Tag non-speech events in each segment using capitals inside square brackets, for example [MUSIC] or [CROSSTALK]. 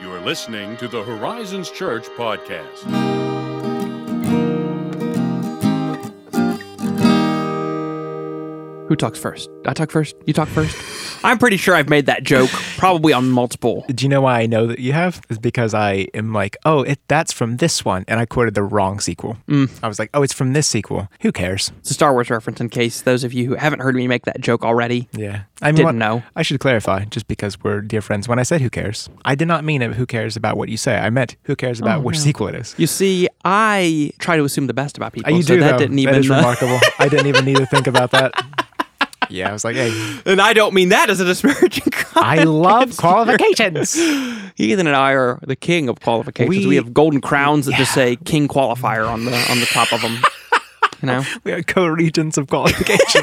You are listening to the Horizons Church podcast. Who talks first? I talk first. You talk first. I'm pretty sure I've made that joke, probably on multiple. Do you know why I know that you have? Is because I am like, oh, it, that's from this one, and I quoted the wrong sequel. Mm. I was like, oh, it's from this sequel. Who cares? It's a Star Wars reference, in case those of you who haven't heard me make that joke already. Yeah, I mean, Didn't what- know. I should clarify, just because we're dear friends. When I said who cares, I did not mean it, who cares about what you say. I meant who cares about Oh, which no. sequel it is. You see, I try to assume the best about Uh, people. you so do that though. didn't even. is uh, remarkable. I didn't even need to think about that. [LAUGHS] Yeah, I was like, hey, [LAUGHS] and I don't mean that as a disparaging [LAUGHS] comment. I love qualifications. [LAUGHS] Ethan and I are the king of qualifications. We, We- have golden crowns that just say King Qualifier on the on the top of them. You know, we are co-regents of qualification.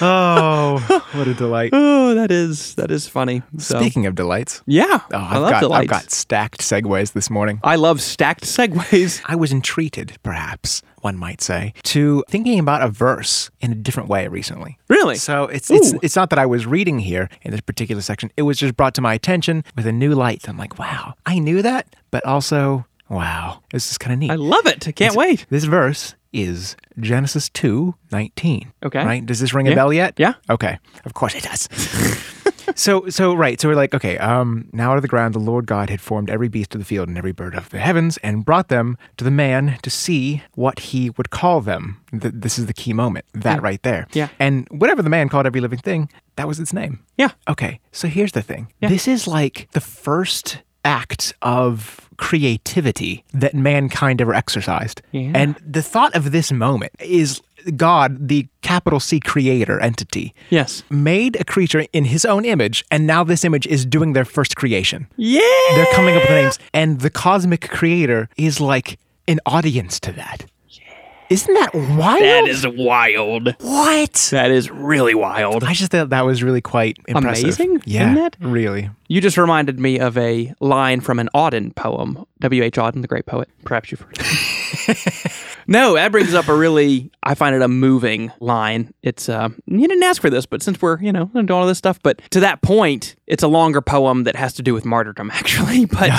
Oh, [LAUGHS] what a delight! oh, that is that is funny. So, Speaking of delights, yeah, oh, I I've love got delights. I've got stacked segues this morning. I love stacked segues. I was entreated, perhaps one might say, to thinking about a verse in a different way recently. Really? So it's it's Ooh. it's not that I was reading here in this particular section. It was just brought to my attention with a new light. I'm like, wow, I knew that, but also, wow, this is kind of neat. I love it. I can't wait. This verse is Genesis 2 19. Okay. Right? Does this ring a bell yet? Yeah. Okay. Of course it does. [LAUGHS] so so right. So we're like, okay, um, now out of the ground the Lord God had formed every beast of the field and every bird of the heavens and brought them to the man to see what he would call them. Th- this is the key moment. That right there. Yeah. And whatever the man called every living thing, that was its name. Yeah. Okay, so here's the thing. Yeah. This is like the first act of creativity that mankind ever exercised. Yeah. And the thought of this moment is God, the capital C creator entity, Yes. made a creature in his own image, and now this image is doing their first creation. Yeah. They're coming up with names, and the cosmic creator is like an audience to that. Isn't that wild? That is wild. what? That is really wild. I just thought that was really quite impressive. Amazing, Yeah, isn't it? really. You just reminded me of a line from an Auden poem. W.H. Auden, the great poet. Perhaps you've heard. it. [LAUGHS] no, that brings up a really, I find it a moving line. It's, uh, you didn't ask for this, but since we're, you know, doing all this stuff, but to that point, it's a longer poem that has to do with martyrdom, [LAUGHS] actually. But,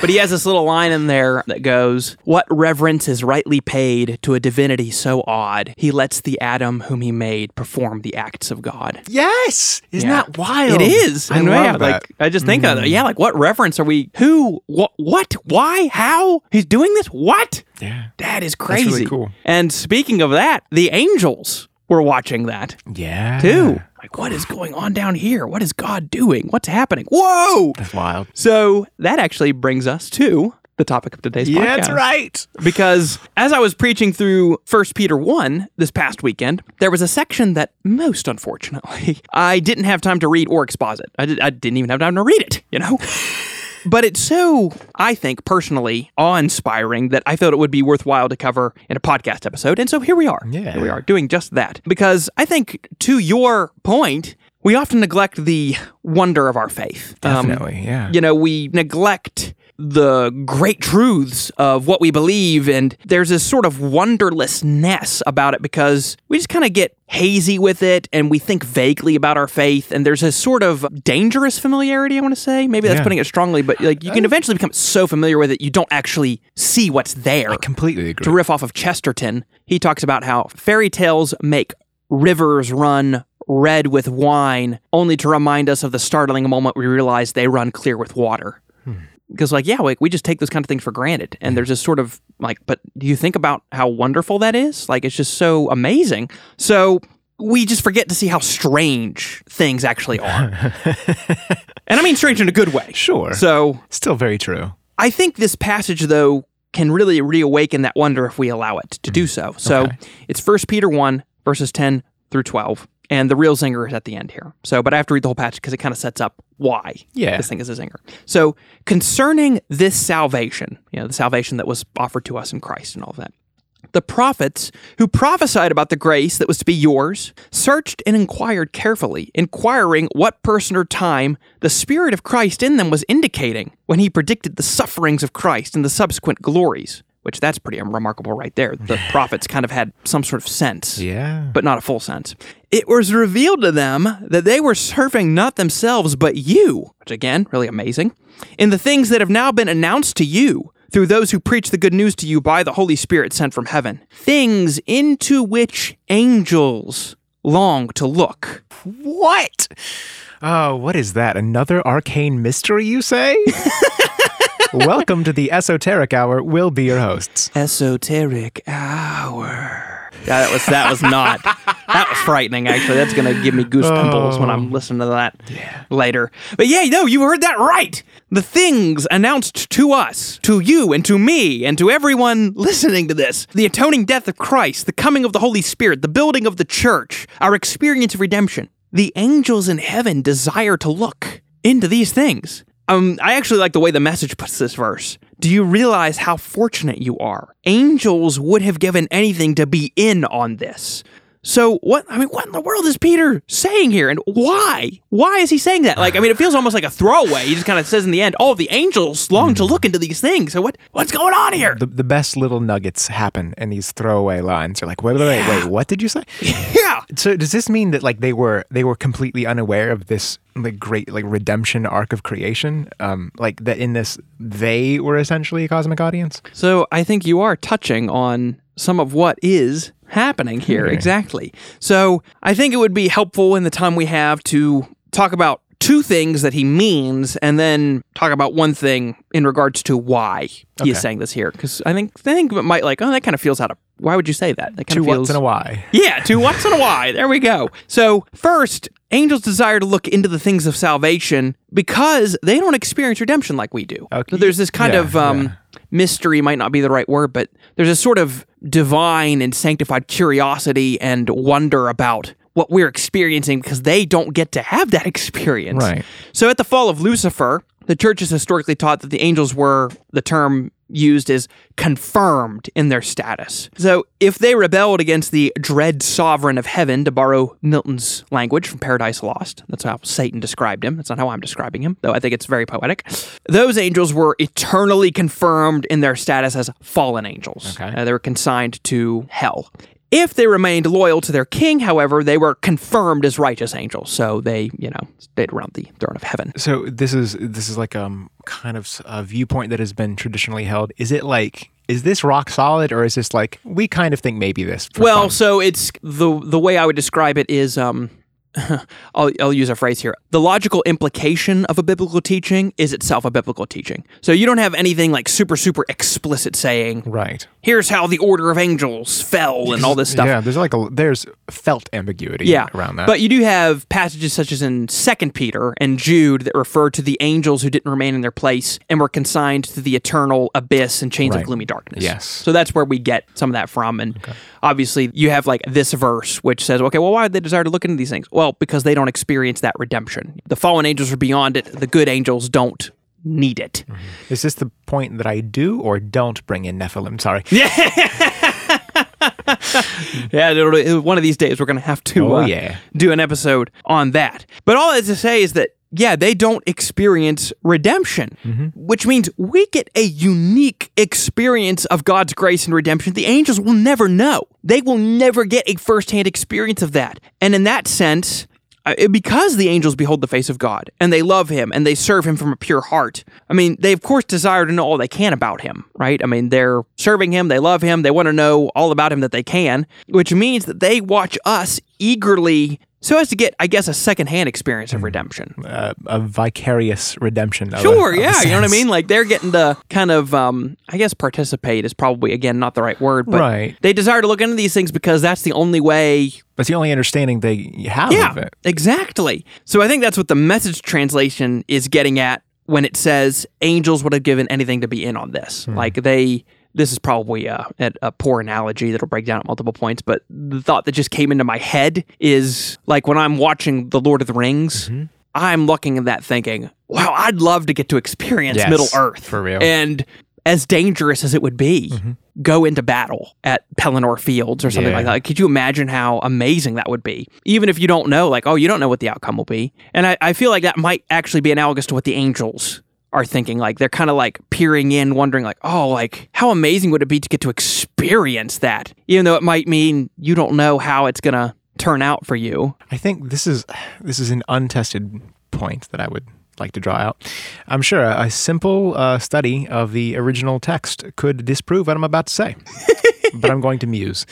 but he has this little line in there that goes, What reverence is rightly paid to a divinity so odd? He lets the Adam whom he made perform the acts of God. Yes, isn't Yeah. that wild? It is. I love that. Like I just think of it. Mm-hmm. Yeah, like what reference are we? Who? What? What? Why? How? He's doing this? What? yeah, That is really crazy. cool. And speaking of that, the angels were watching that yeah, too. Like, what is going on down here? What is God doing? What's happening? Whoa! That's wild. So that actually brings us to the topic of today's podcast. Yeah, that's right. Because as I was preaching through 1 Peter 1 this past weekend, there was a section that, most unfortunately, [LAUGHS] I didn't have time to read or exposit. I, did, I didn't even have time to read it, you know? [LAUGHS] But it's so, I think, personally awe inspiring that I thought it would be worthwhile to cover in a podcast episode. And so here we are. Yeah. Here we are doing just that. Because I think, to your point, we often neglect the wonder of our faith. Um, Definitely, yeah. you know, we neglect the great truths of what we believe, and there's this sort of wonderlessness about it because we just kind of get hazy with it and we think vaguely about our faith, and there's a sort of dangerous familiarity, I want to say. Maybe that's Yeah. putting it strongly, but like you can eventually become so familiar with it, you don't actually see what's there I completely agree. to riff off of Chesterton, he talks about how fairy tales make rivers run red with wine, only to remind us of the startling moment we realize they run clear with water. Hmm. Because, like, yeah, like we just take those kind of things for granted, and there's this sort of like, but do you think about how wonderful that is? Like, it's just so amazing. So we just forget to see how strange things actually are, [LAUGHS] and I mean strange in a good way. Sure. So Still very true. I think this passage, though, can really reawaken that wonder if we allow it to do mm. so. So Okay. it's 1 Peter 1, verses 10 through 12. And the real zinger is at the end here. So, but I have to read the whole passage because it kind of sets up why Yeah. this thing is a zinger. So, concerning this salvation, you know, the salvation that was offered to us in Christ and all of that, the prophets who prophesied about the grace that was to be yours searched and inquired carefully, inquiring what person or time the Spirit of Christ in them was indicating when he predicted the sufferings of Christ and the subsequent glories which that's pretty remarkable right there. The [LAUGHS] prophets kind of had some sort of sense Yeah. but not a full sense. It was revealed to them that they were serving not themselves, but you, which again, really amazing, in the things that have now been announced to you through those who preach the good news to you by the Holy Spirit sent from heaven. Things into which angels long to look. What? Oh, what is that? Another arcane mystery, you say? [LAUGHS] Welcome to the Esoteric Hour. We'll be your hosts. Esoteric hour. Yeah, that was that was not that was frightening. Actually, that's gonna give me goose pimples when I'm oh. listening to that later. But yeah, no, you heard that right. The things announced to us, to you, and to me, and to everyone listening to this: the atoning death of Christ, the coming of the Holy Spirit, the building of the church, our experience of redemption. The angels in heaven desire to look into these things. Um, I actually like the way the message puts this verse. Do you realize how fortunate you are? Angels would have given anything to be in on this. So what? I mean, what in the world is Peter saying here, and why? Why is he saying that? Like, I mean, it feels almost like a throwaway. He just kind of says in the end, "All of the angels long to look into these things." So what? What's going on here? The, the best little nuggets happen in these throwaway lines. You're like, wait, wait, wait, wait, what did you say? [LAUGHS] yeah. So does this mean that like they were they were completely unaware of this like great like redemption arc of creation? Um, like that in this they were essentially a cosmic audience. So I think you are touching on some of what is happening here. Exactly. So I think it would be helpful in the time we have to talk about two things that he means and then talk about one thing in regards to why he is saying this here. Because I think I think it might like, oh, that kind of feels out of why would you say that? That kind Two of feels what's and a why. yeah, two what's and a why. There we go. So, first, angels desire to look into the things of salvation because they don't experience redemption like we do. Okay. So there's this kind Yeah, of um, yeah. mystery, might not be the right word, but there's a sort of divine and sanctified curiosity and wonder about what we're experiencing because they don't get to have that experience. Right. So at the fall of Lucifer, the church has historically taught that the angels were the term used as confirmed in their status. So if they rebelled against the dread sovereign of heaven, to borrow Milton's language from Paradise Lost, that's how Satan described him. That's not how I'm describing him, though I think it's very poetic. Those angels were eternally confirmed in their status as fallen angels. Okay. Uh, they were consigned to hell. If they remained loyal to their king, however, they were confirmed as righteous angels. So they, you know, stayed around the throne of heaven. So this is this is like um kind of a viewpoint that has been traditionally held. Is it like is this rock solid or is this like we kind of think maybe this? Well, fun? so it's the the way I would describe it is um [LAUGHS] I'll, I'll use a phrase here. The logical implication of a biblical teaching is itself a biblical teaching. So you don't have anything like super, super explicit saying, right. here's how the order of angels fell and all this stuff. Yeah, there's like a there's felt ambiguity Yeah, around that. But you do have passages such as in Second Peter and Jude that refer to the angels who didn't remain in their place and were consigned to the eternal abyss and chains Right. of gloomy darkness. Yes. So that's where we get some of that from. And obviously, you have like this verse which says, okay, well, why did they desire to look into these things? Well, because they don't experience that redemption. The fallen angels are beyond it. The good angels don't need it. is this the point that I do or don't bring in Nephilim? Sorry. [LAUGHS] Yeah, it'll- one of these days we're going to have to Oh, uh, yeah. do an episode on that. But all that to say is that, yeah, they don't experience redemption, Mm-hmm. which means we get a unique experience of God's grace and redemption. The angels will never know. They will never get a firsthand experience of that. And in that sense, uh, because the angels behold the face of God and they love him and they serve him from a pure heart. I mean, they of course desire to know all they can about him, right? I mean, they're serving him, they love him, they want to know all about him that they can, which means that they watch us eagerly so as to get, I guess, a secondhand experience of redemption. Uh, a vicarious redemption. Sure, a yeah, you know what I mean? Like they're getting to kind of, um, I guess, participate is probably again not the right word, but Right. they desire to look into these things because that's the only way That's the only understanding they have yeah, of it. exactly. So I think that's what the message translation is getting at when it says angels would have given anything to be in on this. Hmm. Like they, this is probably a, a, poor analogy that'll break down at multiple points, but the thought that just came into my head is like when I'm watching The Lord of the Rings. Mm-hmm. I'm looking at that thinking, wow, I'd love to get to experience Yes, Middle Earth. for real. And as dangerous as it would be, Mm-hmm. go into battle at Pelennor Fields or something Yeah. like that. Could you imagine how amazing that would be? Even if you don't know, like, oh, you don't know what the outcome will be. And I, I feel like that might actually be analogous to what the angels are thinking. Like they're kind of like peering in, wondering like, oh, like how amazing would it be to get to experience that? Even though it might mean you don't know how it's gonna turn out for you. I think this is this is an untested point that I would like to draw out. I'm sure a, a simple uh, study of the original text could disprove what I'm about to say. [LAUGHS] but I'm going to muse.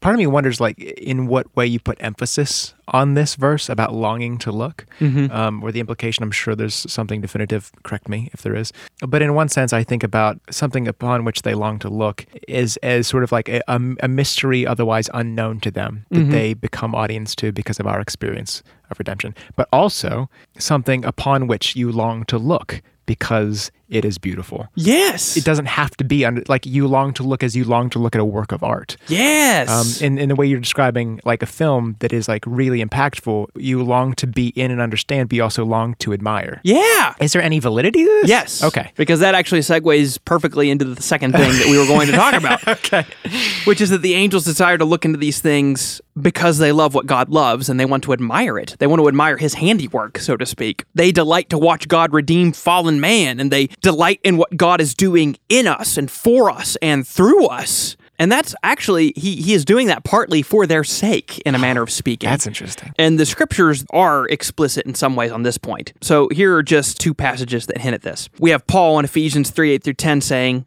Part of me wonders, like, in what way you put emphasis on this verse about longing to look, um, or the implication. I'm sure there's something definitive. Correct me if there is. But in one sense, I think about something upon which they long to look is as sort of like a, a, a mystery otherwise unknown to them that they become audience to because of our experience of redemption, but also something upon which you long to look because it is beautiful. Yes. It doesn't have to be under, like you long to look as you long to look at a work of art. yes. Um, in, in the way you're describing like a film that is like really impactful, you long to be in and understand, but you also long to admire. yeah. Is there any validity to this? Yes. Okay. Because that actually segues perfectly into the second thing that we were going to talk [LAUGHS] about. Okay. Which is that the angels desire to look into these things because they love what God loves and they want to admire it. They want to admire his handiwork, so to speak. They delight to watch God redeem fallen man and they delight in what God is doing in us and for us and through us. And that's actually, he, he is doing that partly for their sake, in a manner of speaking. That's interesting. And the scriptures are explicit in some ways on this point. So here are just two passages that hint at this. We have Paul in Ephesians 3 8 through 10 saying,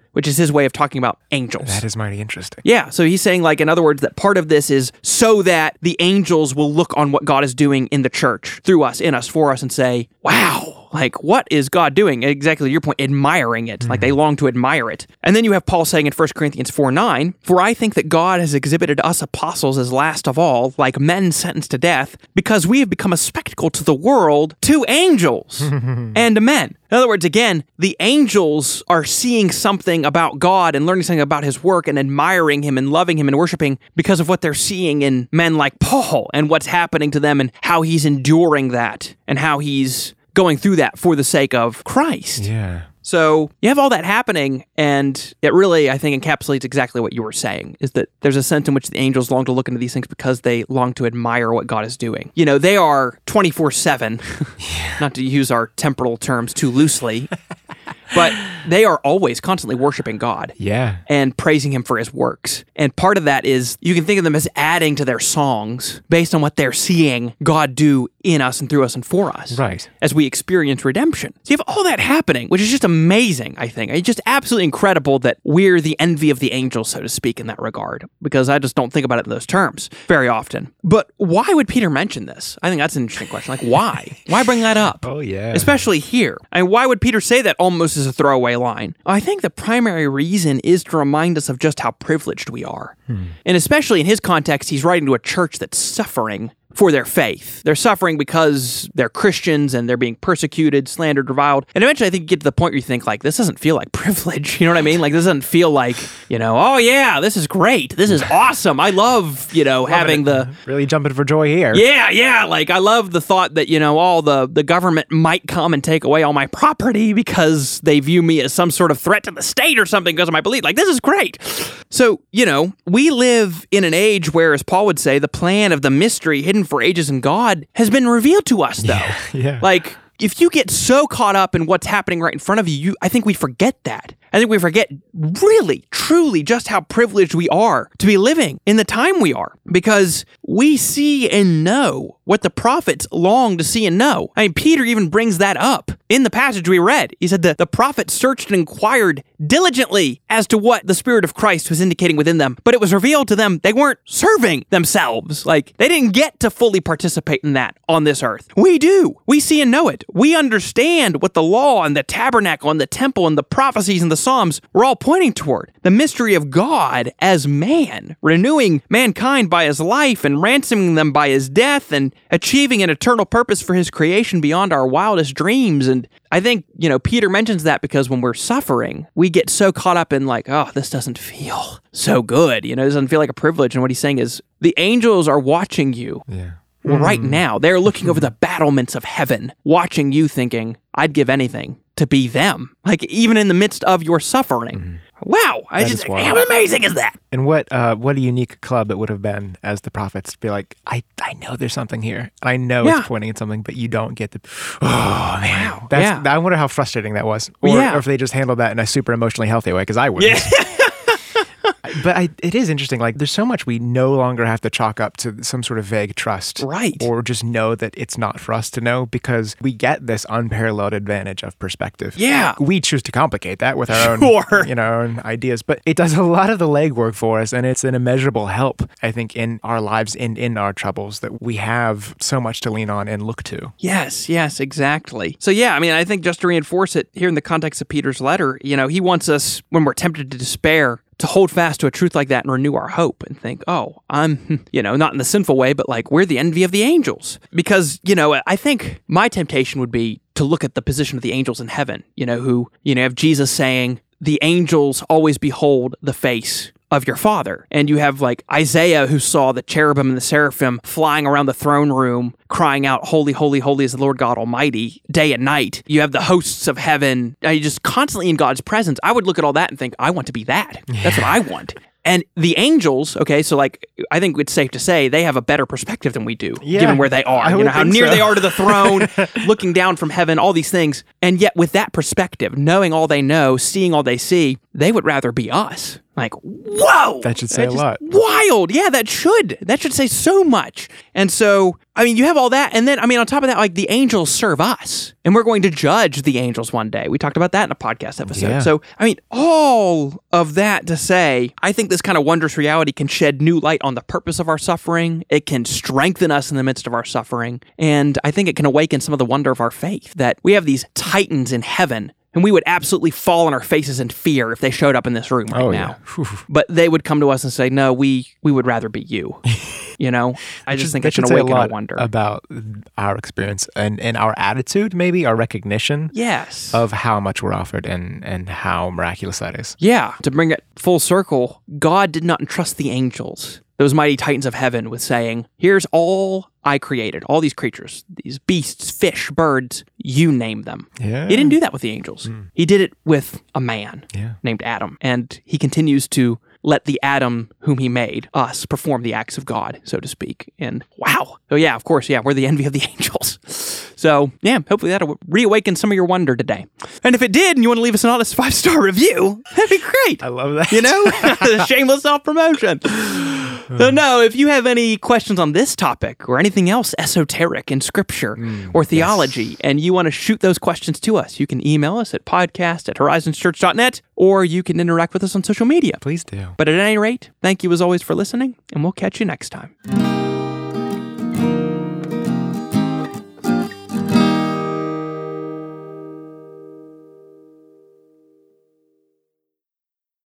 which is his way of talking about angels. That is mighty interesting. Yeah, so he's saying, like, in other words, that part of this is so that the angels will look on what God is doing in the church through us, in us, for us, and say, wow, like, what is God doing? Exactly your point, admiring it. Like, they mm-hmm. long to admire it. And then you have Paul saying in 1 Corinthians 4 9, For I think that God has exhibited us apostles as last of all, like men sentenced to death, because we have become a spectacle to the world, to angels [LAUGHS] and to men. In other words, again, the angels are seeing something about God and learning something about his work and admiring him and loving him and worshiping because of what they're seeing in men like Paul and what's happening to them and how he's enduring that and how he's going through that for the sake of Christ. Yeah. So you have all that happening, and it really, I think, encapsulates exactly what you were saying is that there's a sense in which the angels long to look into these things because they long to admire what God is doing. You know, they are 24 7, [LAUGHS] [LAUGHS] not to use our temporal terms too loosely, [LAUGHS] but they are always constantly worshiping God Yeah. and praising him for his works. And part of that is you can think of them as adding to their songs based on what they're seeing God do in us and through us and for us. Right. As we experience redemption. So you have all that happening, which is just amazing, I think. It's just absolutely incredible that we're the envy of the angels, so to speak, in that regard, because I just don't think about it in those terms very often. But why would Peter mention this? I think that's an interesting question. Like, why? why bring that up? [LAUGHS] Oh, yeah. Especially here. I mean, why would Peter say that almost as a throwaway line? I think the primary reason is to remind us of just how privileged we are. Hmm. And especially in his context, he's writing to a church that's suffering for their faith. They're suffering because they're Christians and they're being persecuted, slandered, reviled. And eventually, I think you get to the point where you think, like, this doesn't feel like [LAUGHS] privilege. You know what I mean? Like, this doesn't feel like, you know, oh, yeah, this is great. This is awesome. I love, you know, having the. Really jumping for joy here. Yeah, yeah. Like I love the thought that, you know, all the the government might come and take away all my property because they view me as some sort of threat to the state or something because of my belief. Like this is great. So, you know, we live in an age where, as Paul would say, the plan of the mystery hidden for ages in God has been revealed to us, though. yeah. Like, if you get so caught up in what's happening right in front of you, you I think we forget that. I think we forget really, truly just how privileged we are to be living in the time we are because we see and know what the prophets long to see and know. I mean, Peter even brings that up in the passage we read. He said that the prophets searched and inquired diligently as to what the Spirit of Christ was indicating within them, but it was revealed to them they weren't serving themselves. Like, they didn't get to fully participate in that on this earth. We do. We see and know it. We understand what the law and the tabernacle and the temple and the prophecies and the Psalms were all pointing toward the mystery of God as man, renewing mankind by his life and ransoming them by his death and achieving an eternal purpose for his creation beyond our wildest dreams. And I think, you know, Peter mentions that because when we're suffering, we get so caught up in like, oh, this doesn't feel so good. You know, this doesn't feel like a privilege. And what he's saying is the angels are watching you. Yeah. Well, right mm-hmm. now, they're looking over the battlements of heaven, watching you thinking, I'd give anything to be them. Like, even in the midst of your suffering. Wow. I That just, how amazing is that? And what uh, what a unique club it would have been as the prophets to be like, I, I know there's something here. And I know Yeah. it's pointing at something, but you don't get the Oh man. That's Yeah. I wonder how frustrating that was. Or, Yeah. or if they just handled that in a super emotionally healthy way, because I wouldn't. [LAUGHS] but I, it is interesting. Like, there's so much we no longer have to chalk up to some sort of vague trust, Right. Or just know that it's not for us to know because we get this unparalleled advantage of perspective. Yeah. we choose to complicate that with our Sure. own, you know, our own ideas, but it does a lot of the legwork for us, and it's an immeasurable help. I think in our lives and in our troubles that we have so much to lean on and look to. Yes, yes, exactly. So, yeah, I mean, I think just to reinforce it here in the context of Peter's letter, you know, he wants us, when we're tempted to despair, to hold fast to a truth like that and renew our hope and think, oh, I'm, [LAUGHS] you know, not in the sinful way, but like we're the envy of the angels. Because, you know, I think my temptation would be to look at the position of the angels in heaven, you know, who, you know, have Jesus saying, the angels always behold the face of your father. And you have like Isaiah who saw the cherubim and the seraphim flying around the throne room, crying out, Holy, holy, holy is the Lord God Almighty, day and night. You have the hosts of heaven, uh, you're just constantly in God's presence. I would look at all that and think, I want to be that. That's what I want. And the angels, okay, so like I think it's safe to say they have a better perspective than we do, Yeah, given where they are. I you know how near so. they are to the throne, [LAUGHS] looking down from heaven, all these things. And yet, with that perspective, knowing all they know, seeing all they see, they would rather be us. Like, whoa! That should say a lot. Wild. Yeah, that should. That should say so much. And so, I mean, you have all that. And then, I mean, on top of that, like the angels serve us. And we're going to judge the angels one day. We talked about that in a podcast episode. Yeah. So, I mean, all of that to say, I think this kind of wondrous reality can shed new light on the purpose of our suffering. It can strengthen us in the midst of our suffering. And I think it can awaken some of the wonder of our faith that we have these titans in heaven. And we would absolutely fall on our faces in fear if they showed up in this room right Oh, now yeah. [LAUGHS] But they would come to us and say, "No, we we would rather be you." [LAUGHS] you know, I just think that it can should a awaken our lot wonder. about our experience and, and our attitude, maybe our recognition yes. of how much we're offered and, and how miraculous that is. yeah. To bring it full circle, God did not entrust the angels, those mighty titans of heaven, with saying, "Here's all I created, all these creatures, these beasts, fish, birds. You name them." Yeah. He didn't do that with the angels. Hmm. He did it with a man Yeah. named Adam. And he continues to let the Adam whom he made, us, perform the acts of God, so to speak. And wow. Oh, yeah, of course. Yeah, we're the envy of the [LAUGHS] angels. So, yeah, hopefully that'll reawaken some of your wonder today. And if it did and you want to leave us an honest five star review, [LAUGHS] that'd be great. I love that. You know, [LAUGHS] shameless self promotion. So, no, if you have any questions on this topic or anything else esoteric in scripture hmm, or theology, and you want to shoot those questions to us, you can email us at podcast at horizonschurch.net or you can interact with us on social media. Please do. But at any rate, thank you as always for listening, and we'll catch you next time.